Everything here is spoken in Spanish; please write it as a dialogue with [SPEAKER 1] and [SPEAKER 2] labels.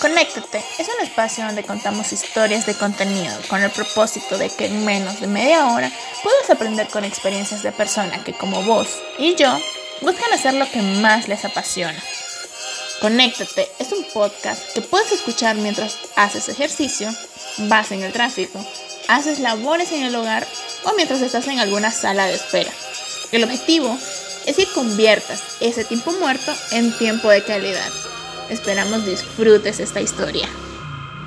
[SPEAKER 1] Conéctate es un espacio donde contamos historias de contenido con el propósito de que en menos de media hora puedas aprender con experiencias de personas que como vos y yo buscan hacer lo que más les apasiona. Conéctate es un podcast que puedes escuchar mientras haces ejercicio, vas en el tráfico, haces labores en el hogar o mientras estás en alguna sala de espera. El objetivo es que conviertas ese tiempo muerto en tiempo de calidad. Esperamos disfrutes esta historia.